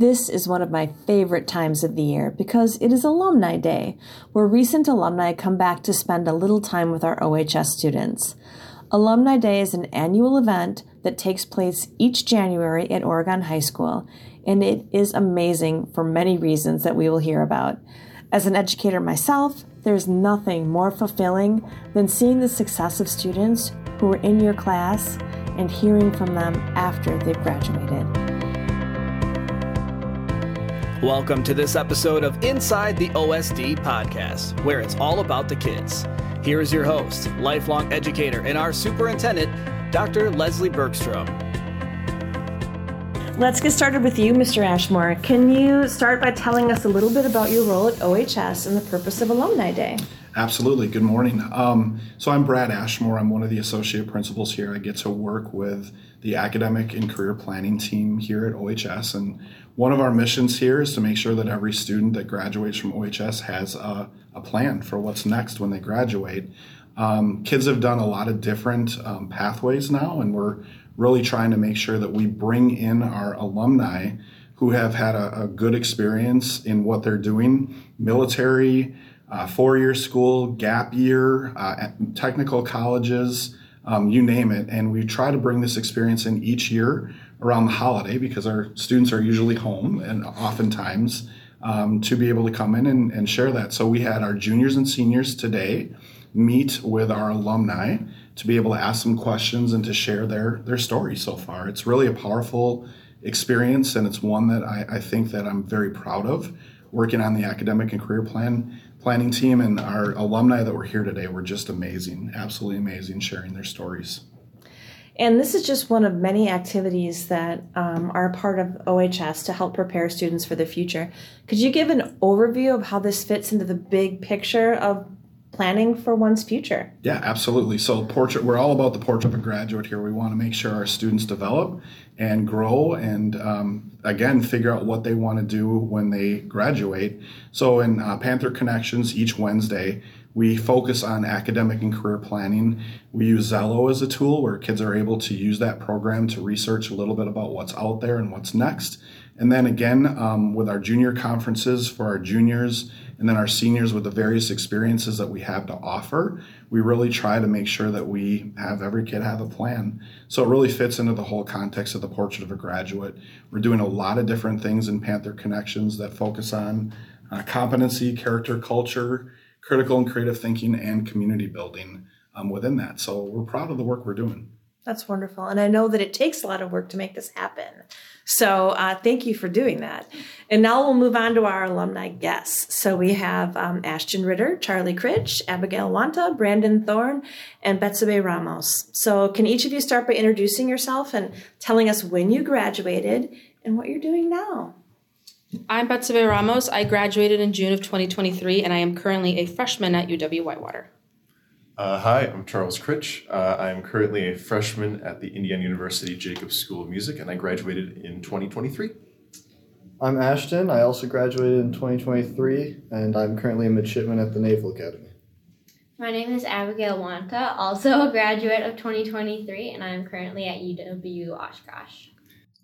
This is one of my favorite times of the year because it is Alumni Day, where recent alumni come back to spend a little time with our OHS students. Alumni Day is an annual event that takes place each January at Oregon High School, and it is amazing for many reasons that we will hear about. As an educator myself, there's nothing more fulfilling than seeing the success of students who are in your class and hearing from them after they've graduated. Welcome to this episode of Inside the OSD podcast, where it's all about the kids. Here is your host, lifelong educator, and our superintendent, Dr. Leslie Bergstrom. Let's get started with you, Mr. Ashmore. Can you start by telling us a little bit about your role at OHS and the purpose of Alumni Day? Absolutely. Good morning. Um, so I'm Brad Ashmore. I'm one of the associate principals here. I get to work with the academic and career planning team here at OHS. And one of our missions here is to make sure that every student that graduates from OHS has a, a plan for what's next when they graduate. Um, kids have done a lot of different um, pathways now, and we're really trying to make sure that we bring in our alumni who have had a, a good experience in what they're doing military, uh, four year school, gap year, uh, technical colleges, um, you name it. And we try to bring this experience in each year around the holiday because our students are usually home and oftentimes um, to be able to come in and, and share that. So we had our juniors and seniors today meet with our alumni to be able to ask some questions and to share their their story so far. It's really a powerful experience and it's one that I, I think that I'm very proud of working on the academic and career plan planning team and our alumni that were here today were just amazing, absolutely amazing, sharing their stories. And this is just one of many activities that um, are part of OHS to help prepare students for the future. Could you give an overview of how this fits into the big picture of planning for one's future? Yeah, absolutely. So, portrait, we're all about the portrait of a graduate here. We want to make sure our students develop and grow and um, again figure out what they want to do when they graduate so in uh, panther connections each wednesday we focus on academic and career planning we use Xello as a tool where kids are able to use that program to research a little bit about what's out there and what's next and then again um, with our junior conferences for our juniors and then our seniors with the various experiences that we have to offer we really try to make sure that we have every kid have a plan. So it really fits into the whole context of the portrait of a graduate. We're doing a lot of different things in panther connections that focus on uh, competency character culture critical and creative thinking and community building um, within that. So we're proud of the work we're doing that's wonderful. And I know that it takes a lot of work to make this happen. So uh, thank you for doing that. And now we'll move on to our alumni guests. So we have um, Ashton Ritter, Charlie Kritsch, Abigail Wanta, Brandon Thorne, and Betsabe Ramos. So can each of you start by introducing yourself and telling us when you graduated and what you're doing now? I'm Betsabe Ramos. I graduated in June of 2023, and I am currently a freshman at UW Whitewater. Uh, hi, I'm Charles Kritsch. Uh, I'm currently a freshman at the Indiana University Jacobs School of Music, and I graduated in 2023. I'm Ashton. I also graduated in 2023, and I'm currently a midshipman at the Naval Academy. My name is Abigail Wanta, also a graduate of 2023, and I'm currently at UW Oshkosh.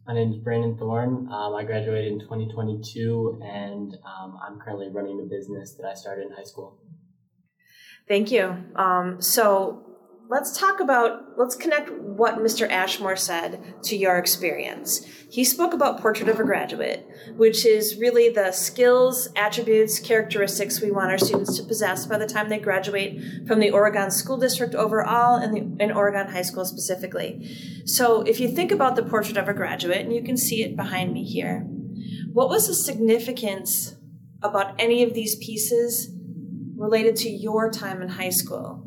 My name is Brandon Thorne. Um, I graduated in 2022, and um, I'm currently running a business that I started in high school. Thank you. Um, so let's talk about, let's connect what Mr. Ashmore said to your experience. He spoke about Portrait of a Graduate, which is really the skills, attributes, characteristics we want our students to possess by the time they graduate from the Oregon School District overall and the, in Oregon High School specifically. So if you think about the Portrait of a Graduate, and you can see it behind me here, what was the significance about any of these pieces related to your time in high school.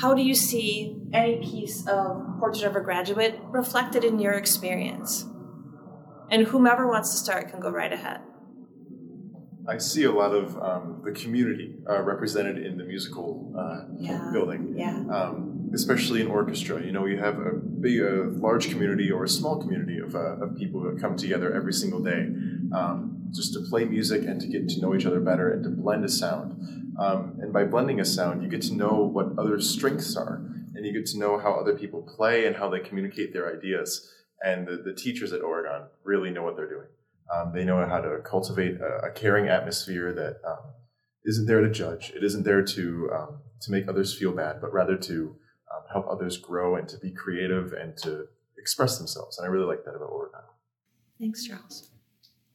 How do you see any piece of Portrait of a Graduate reflected in your experience? And whomever wants to start can go right ahead. I see a lot of um, the community uh, represented in the musical uh, yeah. building. Yeah. Um, especially in orchestra, you know, you have a big, a large community or a small community of, uh, of people that come together every single day, um, just to play music and to get to know each other better and to blend a sound. Um, and by blending a sound, you get to know what other strengths are, and you get to know how other people play and how they communicate their ideas. And the, the teachers at Oregon really know what they're doing. Um, they know how to cultivate a, a caring atmosphere that um, not there to judge. It isn't there to um, to make others feel bad, but rather to um, help others grow and to be creative and to express themselves. And I really like that about Oregon. Thanks, Charles.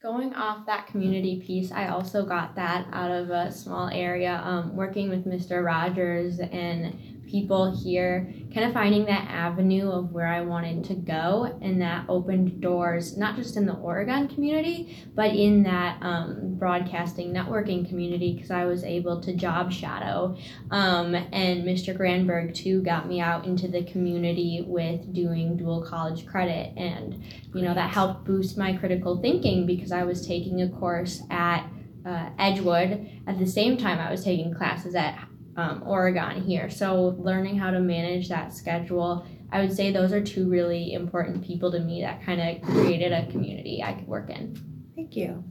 Going off that community piece, I also got that out of a small area um, working with Mr. Rogers and people here, kind of finding that avenue of where I wanted to go, and that opened doors not just in the Oregon community, but in that um, broadcasting networking community because I was able to job shadow. Um, and Mr. Granberg, too, got me out into the community with doing dual college credit, and you know, that helped boost my critical thinking because I was taking a course at uh, Edgewood at the same time I was taking classes at um, Oregon here. So learning how to manage that schedule, I would say those are two really important people to me that kind of created a community I could work in. Thank you.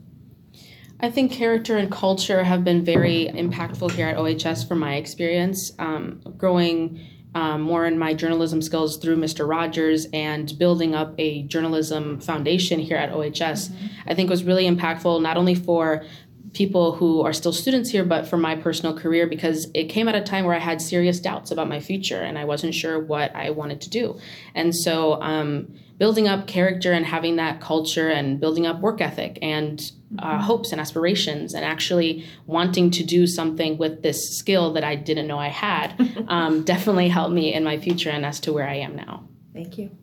I think character and culture have been very impactful here at OHS from my experience. Um, growing um, more in my journalism skills through Mr. Rogers and building up a journalism foundation here at OHS, mm-hmm. I think was really impactful not only for people who are still students here, but for my personal career because it came at a time where I had serious doubts about my future and I wasn't sure what I wanted to do. And so, um, building up character and having that culture and building up work ethic and uh, mm-hmm. hopes and aspirations and actually wanting to do something with this skill that I didn't know I had um, definitely helped me in my future and as to where I am now. Thank you.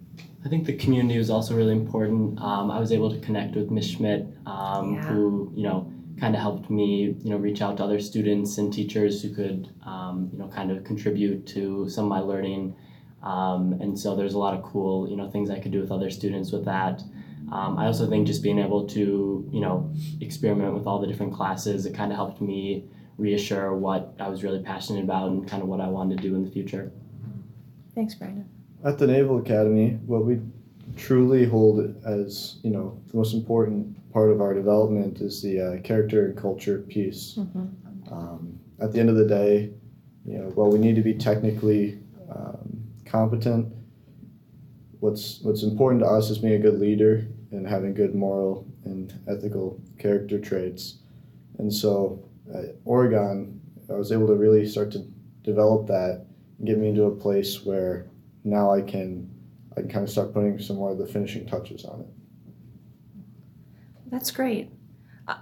I think the community was also really important. Um, I was able to connect with Ms. Schmidt, um, yeah. who, you know, kind of helped me, you know, reach out to other students and teachers who could, um, you know, kind of contribute to some of my learning. Um, and so there's a lot of cool, you know, things I could do with other students with that. Um, I also think just being able to, you know, experiment with all the different classes, it kind of helped me reassure what I was really passionate about and kind of what I wanted to do in the future. Thanks, Brandon. At the Naval Academy, what we truly hold as, you know, the most important part of our development is the uh, character and culture piece. Mm-hmm. Um, at the end of the day, you know, while we need to be technically um, competent, what's what's important to us is being a good leader and having good moral and ethical character traits. And so, at Oregon, I was able to really start to develop that and get me into a place where now I can I can kind of start putting some more of the finishing touches on it. That's great. Uh,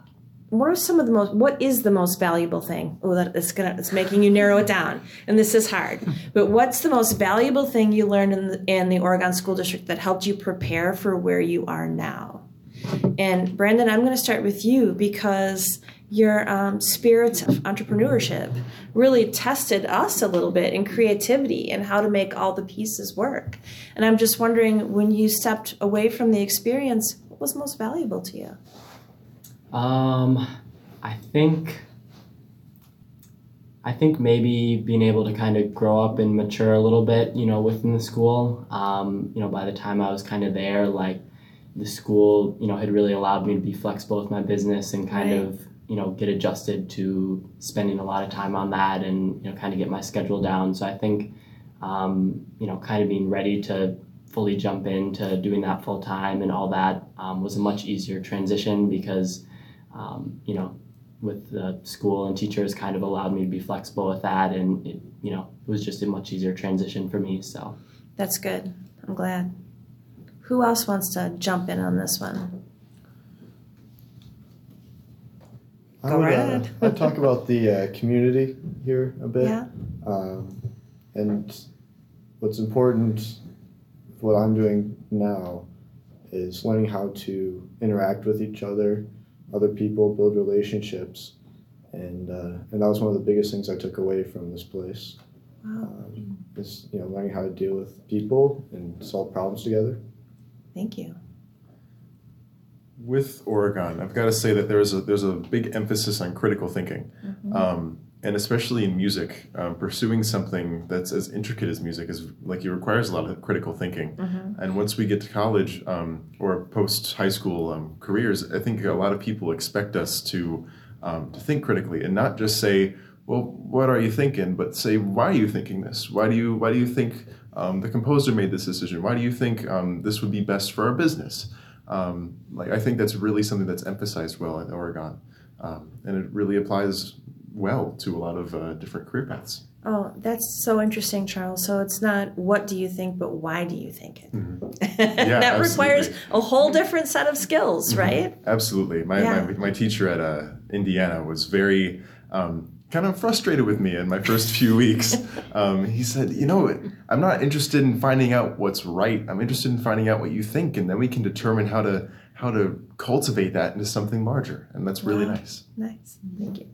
what are some of the most? What is the most valuable thing? Oh, that it's gonna it's making you narrow it down, and this is hard. But what's the most valuable thing you learned in the, in the Oregon School District that helped you prepare for where you are now? And Brandon, I'm going to start with you because your um, spirit of entrepreneurship really tested us a little bit in creativity and how to make all the pieces work. And I'm just wondering when you stepped away from the experience, what was most valuable to you? Um, I think I think maybe being able to kind of grow up and mature a little bit, you know, within the school. Um, you know, by the time I was kind of there, like the school, you know, had really allowed me to be flexible with my business and kind right. of, you know, get adjusted to spending a lot of time on that and, you know, kind of get my schedule down. So I think, um, you know, kind of being ready to fully jump into doing that full time and all that um, was a much easier transition because, um, you know, with the school and teachers kind of allowed me to be flexible with that, and it, you know, it was just a much easier transition for me. So that's good. I'm glad. Who else wants to jump in on this one? I Go would, uh, I'd talk about the uh, community here a bit. Yeah. Um, and what's important what I'm doing now is learning how to interact with each other, other people, build relationships, and uh, and that was one of the biggest things I took away from this place. Wow. Um, is you know learning how to deal with people and solve problems together. Thank you. With Oregon, I've got to say that there's a there's a big emphasis on critical thinking. Mm-hmm. Um, and especially in music, um, pursuing something that's as intricate as music is like it requires a lot of critical thinking. Mm-hmm. And once we get to college um, or post high school um, careers, I think a lot of people expect us to um, to think critically and not just say, "Well, what are you thinking?" but say, "Why are you thinking this? Why do you Why do you think um, the composer made this decision? Why do you think um, this would be best for our business?" Um, like I think that's really something that's emphasized well in Oregon, um, and it really applies well to a lot of uh, different career paths. Oh, that's so interesting, Charles. So it's not what do you think, but why do you think it? Yeah, that requires a whole different set of skills, right? Absolutely. My, Yeah. my, my teacher at uh, Indiana was very um, kind of frustrated with me in my first few weeks. Um, he said, You know, I'm not interested in finding out what's right. I'm interested in finding out what you think, and then we can determine how to how to cultivate that into something larger. And that's really Wow. nice. Nice. Thank you.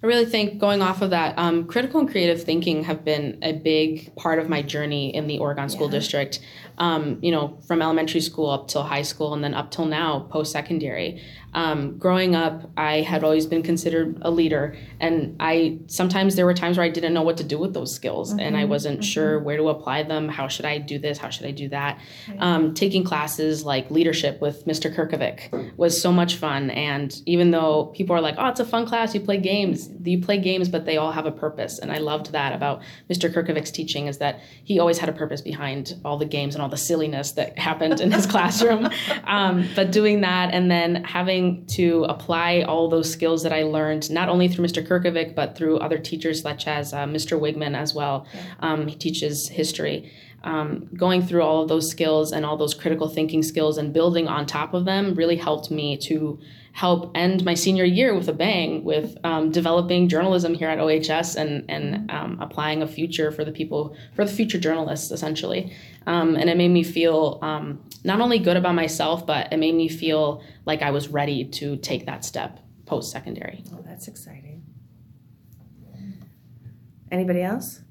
I really think going off of that, um, critical and creative thinking have been a big part of my journey in the Oregon School District. Um, you know, from elementary school up till high school, and then up till now, post secondary. Um, growing up, I had always been considered a leader, and I sometimes there were times where I didn't know what to do with those skills, and I wasn't sure where to apply them. How should I do this? How should I do that? Um, taking classes like leadership with Mr. Kirkovic was so much fun, and even though people are like, "Oh, it's a fun class, you play games," you play games, but they all have a purpose, and I loved that about Mr. Kirkovic's teaching is that he always had a purpose behind all the games and all the silliness that happened in his classroom. Um, but doing that and then having to apply all those skills that I learned, not only through Mr. Kirkovic, but through other teachers such as uh, Mr. Wigman as well. Um, he teaches history. Um, going through all of those skills and all those critical thinking skills and building on top of them really helped me to help end my senior year with a bang with um, developing journalism here at OHS and and um, applying a future for the people for the future journalists essentially. Um, and it made me feel um, not only good about myself, but it made me feel like I was ready to take that step post secondary. Oh, that's exciting. Anybody else?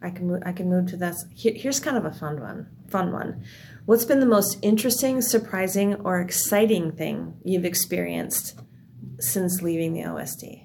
I can move, I can move to this. Here, here's kind of a fun one. Fun one. What's been the most interesting, surprising, or exciting thing you've experienced since leaving the OSD?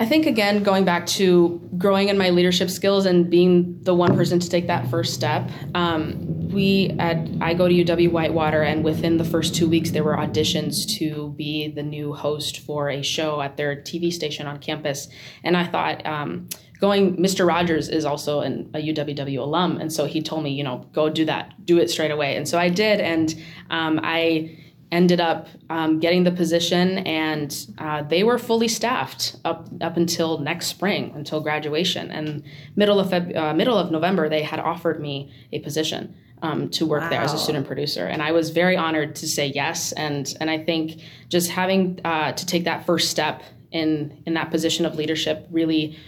I think again, going back to growing in my leadership skills and being the one person to take that first step. Um, we at I go to UW Whitewater, and within the first two weeks, there were auditions to be the new host for a show at their TV station on campus. And I thought, um, going, Mr. Rogers is also an, a UWW alum, and so he told me, you know, go do that, do it straight away. And so I did, and um, I ended up um, getting the position, and uh, they were fully staffed up up until next spring, until graduation. And middle of Feb- uh, middle of November, they had offered me a position um, to work there as a student producer, and I was very honored to say yes. And and I think just having uh, to take that first step in in that position of leadership really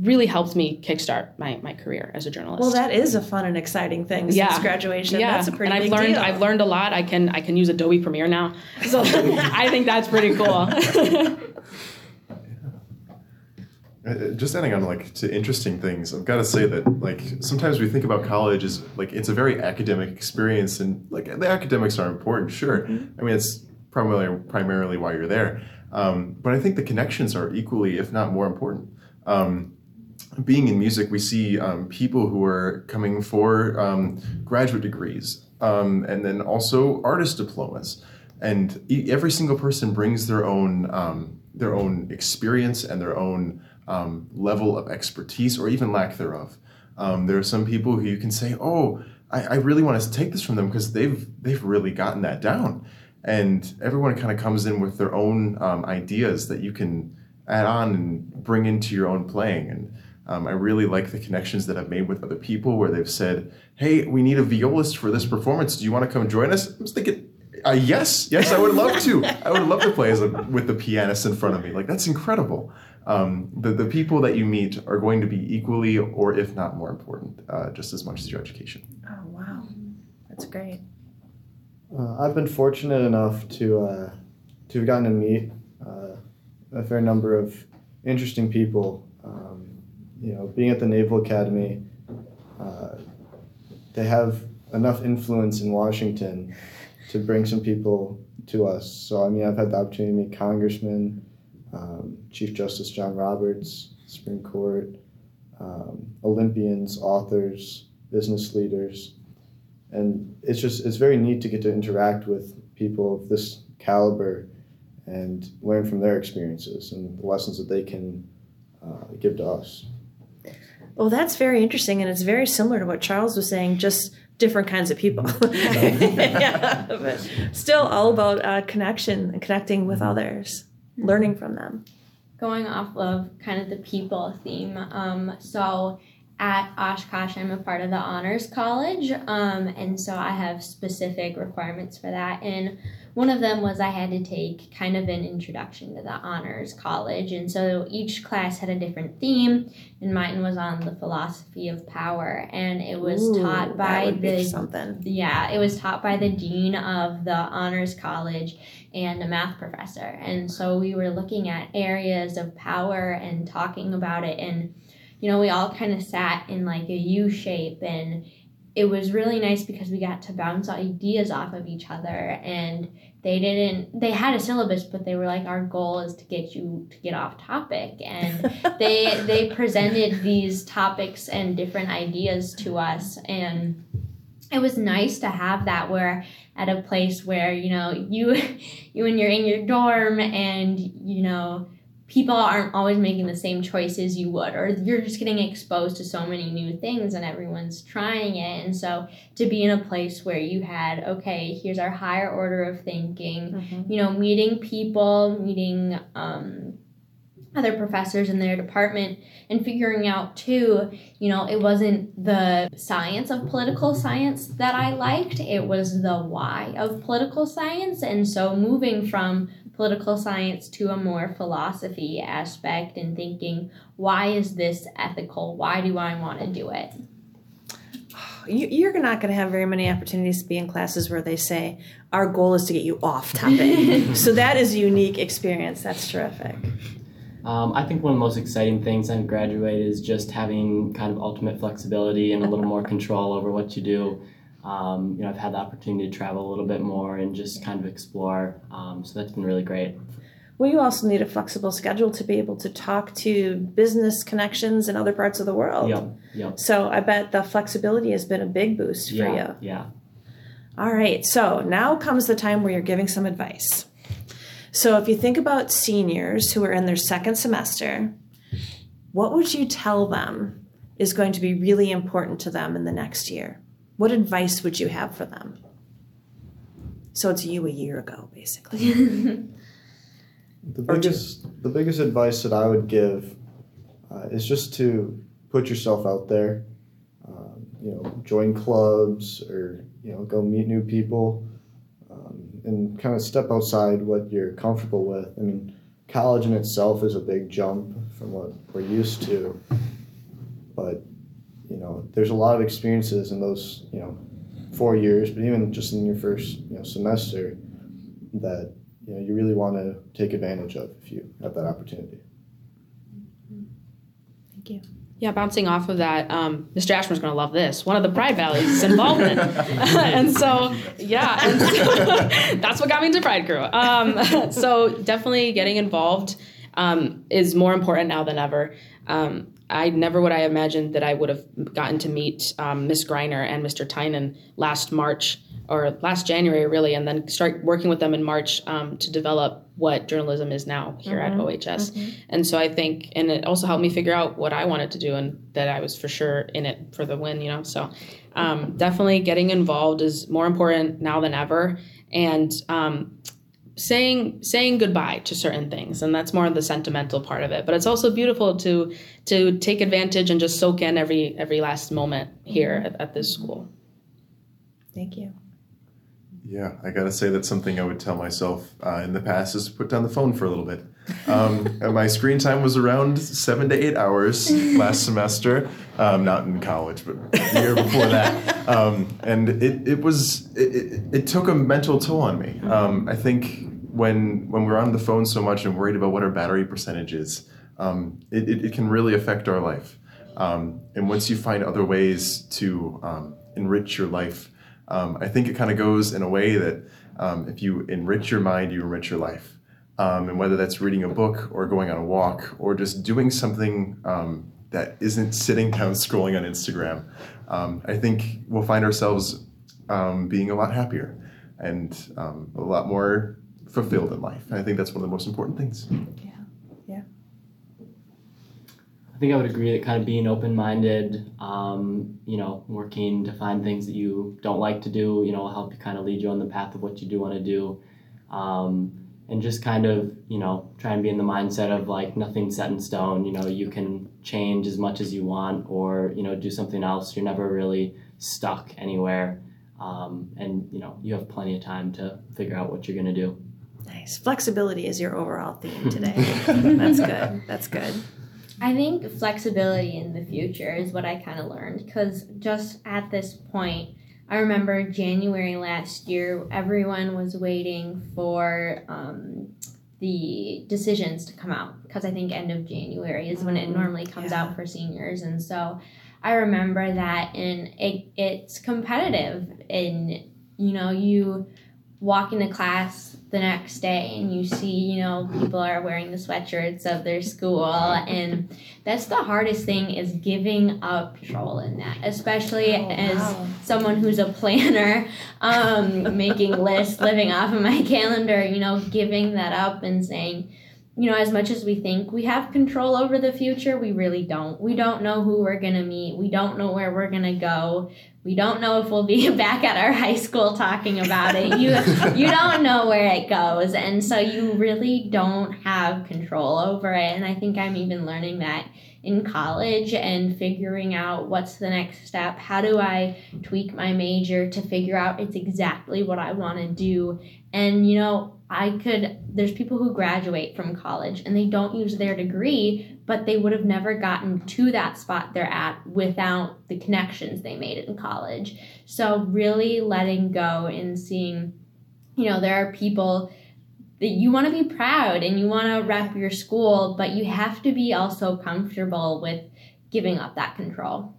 really helped me kickstart my, my career as a journalist. Well, that is a fun and exciting thing since graduation. Yeah, That's a pretty and I've big learned deal. I've learned a lot. I can I can use Adobe Premiere now, so I think that's pretty cool. Uh, Just adding on like to interesting things, I've got to say that like sometimes we think about college as like it's a very academic experience, and like the academics are important, sure. I mean, it's primarily primarily why you're there, um, but I think the connections are equally, if not more important. Um, being in music, we see um, people who are coming for um, graduate degrees um, and then also artist diplomas. And every single person brings their own um, their own experience and their own um, level of expertise or even lack thereof. Um, there are some people who you can say, "Oh, I, I really want to take this from them because they've they've really gotten that down." And everyone kind of comes in with their own ideas that you can add on and bring into your own playing. And um, I really like the connections that I've made with other people where they've said, "Hey, we need a violist for this performance. Do you want to come join us?" I was thinking, uh, "Yes, yes, I would love to. I would love to play as a, with the pianist in front of me. Like that's incredible." Um, the the people that you meet are going to be equally, or if not more important, uh, just as much as your education. oh wow, that's great. Uh, I've been fortunate enough to uh, to have gotten to meet uh, a fair number of interesting people. You know, being at the Naval Academy, uh, they have enough influence in Washington to bring some people to us. So I mean, I've had the opportunity to meet Congressman, um, Chief Justice John Roberts, Supreme Court, um, Olympians, authors, business leaders and it's just it's very neat to get to interact with people of this caliber and learn from their experiences and the lessons that they can uh, give to us. Well, that's very interesting, and it's very similar to what Charles was saying, just different kinds of people. yeah, but still all about uh, connection and connecting with others, learning from them. Going off of kind of the people theme, um, so at Oshkosh, I'm a part of the Honors College, um, and so I have specific requirements for that. And one of them was I had to take kind of an introduction to the Honors College, and so each class had a different theme, and mine was on the philosophy of power, and it was Ooh, taught by that would be the something. yeah, it was taught by the dean of the honors college and a math professor. And so we were looking at areas of power and talking about it. And, you know, we all kind of sat in like a U shape. And it was really nice because we got to bounce ideas off of each other. And they didn't, they had a syllabus, but they were like, our goal is to get you to get off topic. And they, they presented these topics and different ideas to us. And, it was nice to have that where at a place where you know you you when you're in your dorm and you know people aren't always making the same choices you would or you're just getting exposed to so many new things and everyone's trying it. And so to be in a place where you had okay here's our higher order of thinking you know meeting people meeting um, other professors in their department and figuring out too you know it wasn't the science of political science that i liked it was the why of political science. And so moving from political science to a more philosophy aspect and thinking why is this ethical why do i want to do it You, you're not going to have very many opportunities to be in classes where they say, Our goal is to get you off topic. so that is a unique experience. That's terrific. Um, I think one of the most exciting things on graduate is just having kind of ultimate flexibility and a little more control over what you do. Um, you know, I've had the opportunity to travel a little bit more and just kind of explore. Um, so that's been really great. Well, you also need a flexible schedule to be able to talk to business connections in other parts of the world. Yep, yep. So I bet the flexibility has been a big boost for Yeah, you. yeah. All right, so now comes the time where you're giving some advice. So if you think about seniors who are in their second semester, what would you tell them is going to be really important to them in the next year? What advice would you have for them? So it's you a year ago, basically. The biggest, the biggest advice that I would give uh, is just to put yourself out there. Um, you know, join clubs or you know, go meet new people, um, and kind of step outside what you're comfortable with. I mean, college in itself is a big jump from what we're used to, but you know, there's a lot of experiences in those you know four years, but even just in your first you know semester that you know you really want to take advantage of if you have that opportunity. Thank you. Yeah, bouncing off of that, um, Mr. Ashmore's going to love this. One of the Pride Valleys is involvement, and so yeah, and so, that's what got me into Pride Crew. Um, so definitely getting involved um, is more important now than ever. Um, I never would I imagined that I would have gotten to meet um, Miss Griner and Mr. Tynan last March or last January, really, and then start working with them in March um, to develop what journalism is now here at OHS. And so I think, and it also helped me figure out what I wanted to do and that I was for sure in it for the win, you know. So um, definitely getting involved is more important now than ever. And um, saying saying goodbye to certain things and that's more the sentimental part of it but it's also beautiful to to take advantage and just soak in every every last moment here at, at this school Thank you. Yeah, I gotta say that's something I would tell myself uh, in the past is to put down the phone for a little bit. Um, and my screen time was around seven to eight hours last semester, um, not in college, but the year before that. Um, and it, it was it, it, it took a mental toll on me. Um, I think when when we're on the phone so much and worried about what our battery percentage is, um, it, it, it can really affect our life. Um, and once you find other ways to um, enrich your life, um, I think it kind of goes in a way that um, if you enrich your mind, you enrich your life. Um, and whether that's reading a book or going on a walk or just doing something that isn't sitting down scrolling on Instagram, I think we'll find ourselves being a lot happier and a lot more fulfilled in life. And I think that's one of the most important things. Yeah. I think I would agree that kind of being open minded, um, you know, working to find things that you don't like to do, you know, will help you kind of lead you on the path of what you do want to do. Um, and just kind of, you know, try and be in the mindset of like nothing set in stone. You know, you can change as much as you want or, you know, do something else. You're never really stuck anywhere. Um, and, you know, you have plenty of time to figure out what you're going to do. Nice. Flexibility is your overall theme today. That's good. That's good. I think flexibility in the future is what I kind of learned because just at this point, I remember January last year, everyone was waiting for um, the decisions to come out because I think end of January is when it normally comes yeah. out for seniors. And so I remember that, and it, it's competitive. And, you know, you walk into class the next day and you see, you know, people are wearing the sweatshirts of their school and that's the hardest thing is giving up control in that, especially Oh, as wow. someone who's a planner, um, making lists, living off of my calendar, you know, giving that up and saying, you know, as much as we think we have control over the future, we really don't. We don't know who we're going to meet. We don't know where we're going to go. We don't know if we'll be back at our high school talking about it. You you don't know where it goes, and so you really don't have control over it. And I think I'm even learning that in college and figuring out what's the next step. How do I tweak my major to figure out it's exactly what I want to do? And you know, I could there's people who graduate from college and they don't use their degree, but they would have never gotten to that spot they're at without the connections they made in college. So really letting go and seeing you know, there are people you want to be proud and you want to rep your school, but you have to be also comfortable with giving up that control.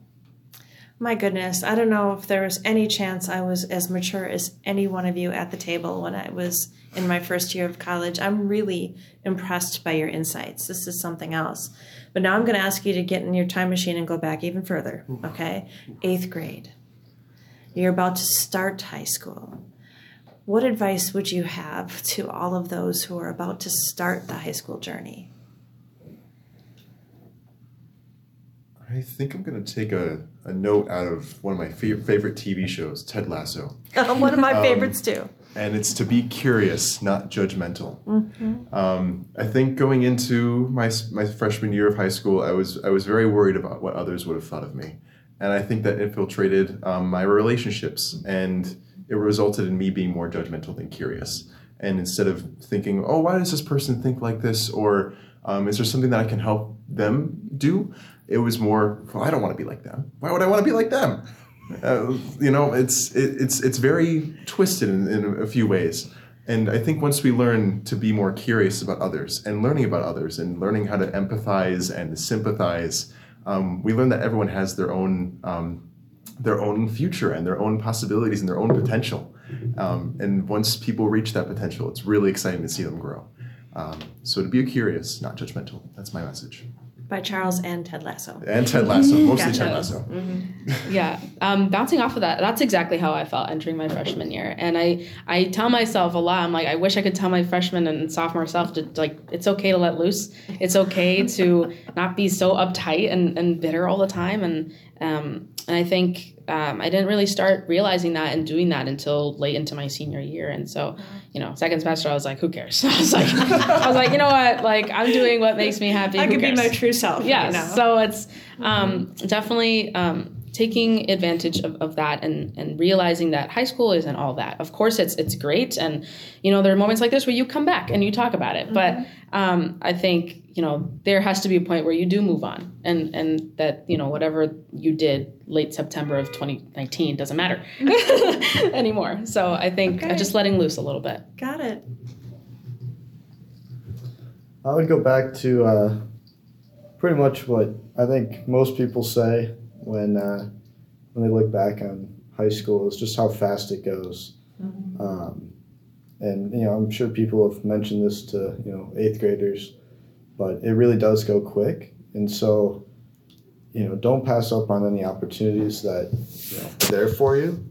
My goodness, I don't know if there was any chance I was as mature as any one of you at the table when I was in my first year of college. I'm really impressed by your insights. This is something else. But now I'm going to ask you to get in your time machine and go back even further, okay? Eighth grade. You're about to start high school. What advice would you have to all of those who are about to start the high school journey? I think I'm going to take a, a note out of one of my fa- favorite TV shows, Ted Lasso. one of my Um, favorites, too. and it's to be curious, not judgmental. Mm-hmm. Um, I think going into my my freshman year of high school, I was I was very worried about what others would have thought of me, and I think that infiltrated um, my relationships, and it resulted in me being more judgmental than curious. And instead of thinking, oh, why does this person think like this, or um, is there something that I can help them do? It was more, well, I don't want to be like them. Why would I want to be like them? Uh, you know, it's it, it's it's very twisted in, in a few ways. And I think once we learn to be more curious about others and learning about others and learning how to empathize and sympathize, um, we learn that everyone has their own um, their own future and their own possibilities and their own potential. Um, and once people reach that potential, it's really exciting to see them grow. Um, so to be curious, not judgmental. That's my message. By Charles and Ted Lasso. And Ted Lasso, mostly Gotcha. Ted Lasso. yeah um, bouncing off of that that's exactly how i felt entering my freshman year and i i tell myself a lot i'm like i wish i could tell my freshman and sophomore self to like it's okay to let loose it's okay to not be so uptight and, and bitter all the time and um, and i think um, i didn't really start realizing that and doing that until late into my senior year and so you know second semester i was like who cares i was like i was like you know what like i'm doing what makes me happy I Who could be my true self. yeah You know? so it's um, definitely um, taking advantage of, of that and, and realizing that high school isn't all that. Of course it's it's great and you know there are moments like this where you come back and you talk about it. But um, i think you know there has to be a point where you do move on and and that you know whatever you did late september of 2019 doesn't matter anymore. So i think Okay. just letting loose a little bit. Got it. I would go back to uh, pretty much what I think most people say when uh, when they look back on high school is just how fast it goes. Um, and you know, I'm sure people have mentioned this to you know eighth graders, but it really does go quick. And so, you know, don't pass up on any opportunities that you know are there for you.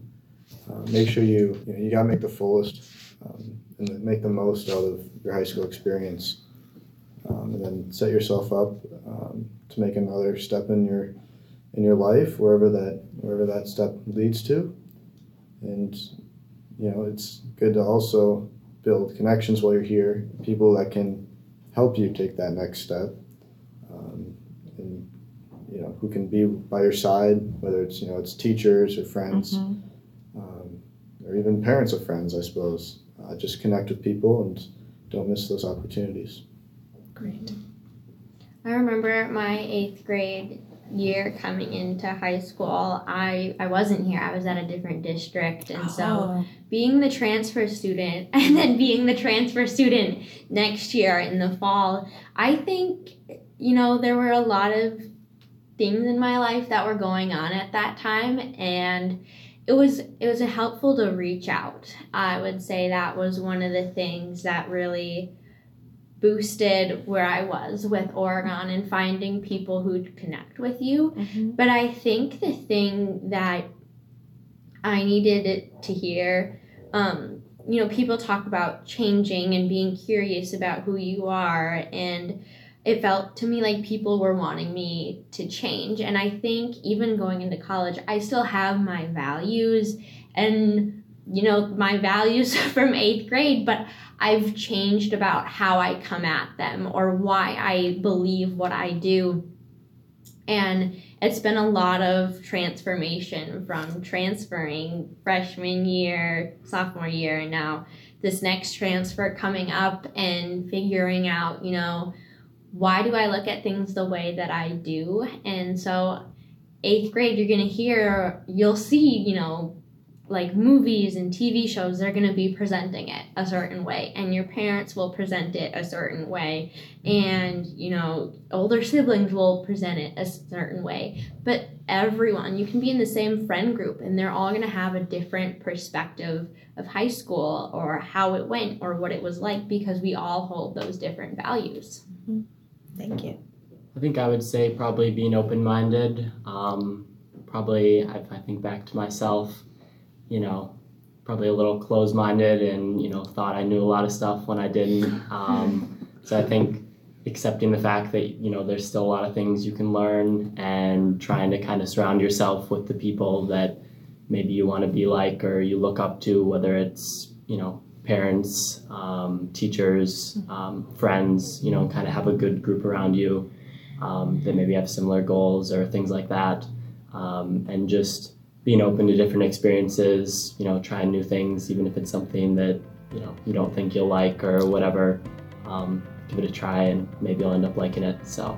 Uh, make sure you you, know, you gotta make the fullest um, and make the most out of your high school experience um, and then set yourself up um, to make another step in your in your life, wherever that wherever that step leads to. And you know, it's good to also build connections while you're here, people that can help you take that next step, um, and you know, who can be by your side, whether it's you know it's teachers or friends, Mm-hmm. um, or even parents of friends, I suppose. Uh, just connect with people and don't miss those opportunities. Great. I remember my eighth grade year coming into high school. I, I wasn't here, I was at a different district. And so Oh, being the transfer student and then being the transfer student next year in the fall, I think, you know, there were a lot of things in my life that were going on at that time and it was it was helpful to reach out. I would say that was one of the things that really boosted where I was with Oregon and finding people who'd connect with you. mhm. But I think the thing that I needed it to hear, um, you know, people talk about changing and being curious about who you are, and it felt to me like people were wanting me to change. And I think even going into college, I still have my values and, you know, my values from eighth grade, but I've changed about how I come at them or why I believe what I do. And it's been a lot of transformation from transferring freshman year, sophomore year, and now this next transfer coming up and figuring out, you know, why do I look at things the way that I do? And so, eighth grade, you're going to hear, you'll see, you know, like movies and TV shows, they're going to be presenting it a certain way, and your parents will present it a certain way, and you know, older siblings will present it a certain way. But everyone, you can be in the same friend group, and they're all going to have a different perspective of high school or how it went or what it was like because we all hold those different values. Thank you. I think I would say probably being open minded. Um, probably, if I think back to myself, you know, probably a little closed minded and, you know, thought I knew a lot of stuff when I didn't. Um, so I think accepting the fact that, you know, there's still a lot of things you can learn and trying to kind of surround yourself with the people that maybe you want to be like or you look up to, whether it's, you know, parents, um, teachers, um, friends, you know, kind of have a good group around you um, that maybe have similar goals or things like that. Um, and just being open to different experiences, you know, trying new things, even if it's something that, you know, you don't think you'll like or whatever. Um, give it a try and maybe you'll end up liking it. So,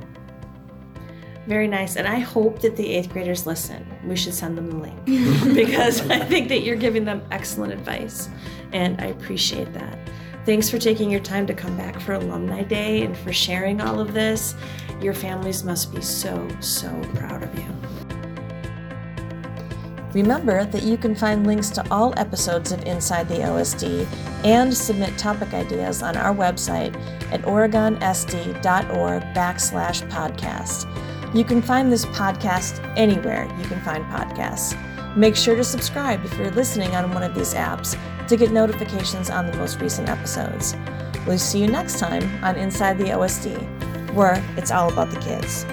Very nice. And I hope that the eighth graders listen. We should send them the link because I think that you're giving them excellent advice. And I appreciate that. Thanks for taking your time to come back for Alumni Day and for sharing all of this. Your families must be so, so proud of you. Remember that you can find links to all episodes of Inside the OSD and submit topic ideas on our website at oregonsd.org backslash podcast. You can find this podcast anywhere you can find podcasts. Make sure to subscribe if you're listening on one of these apps to get notifications on the most recent episodes. We'll see you next time on Inside the OSD, where it's all about the kids.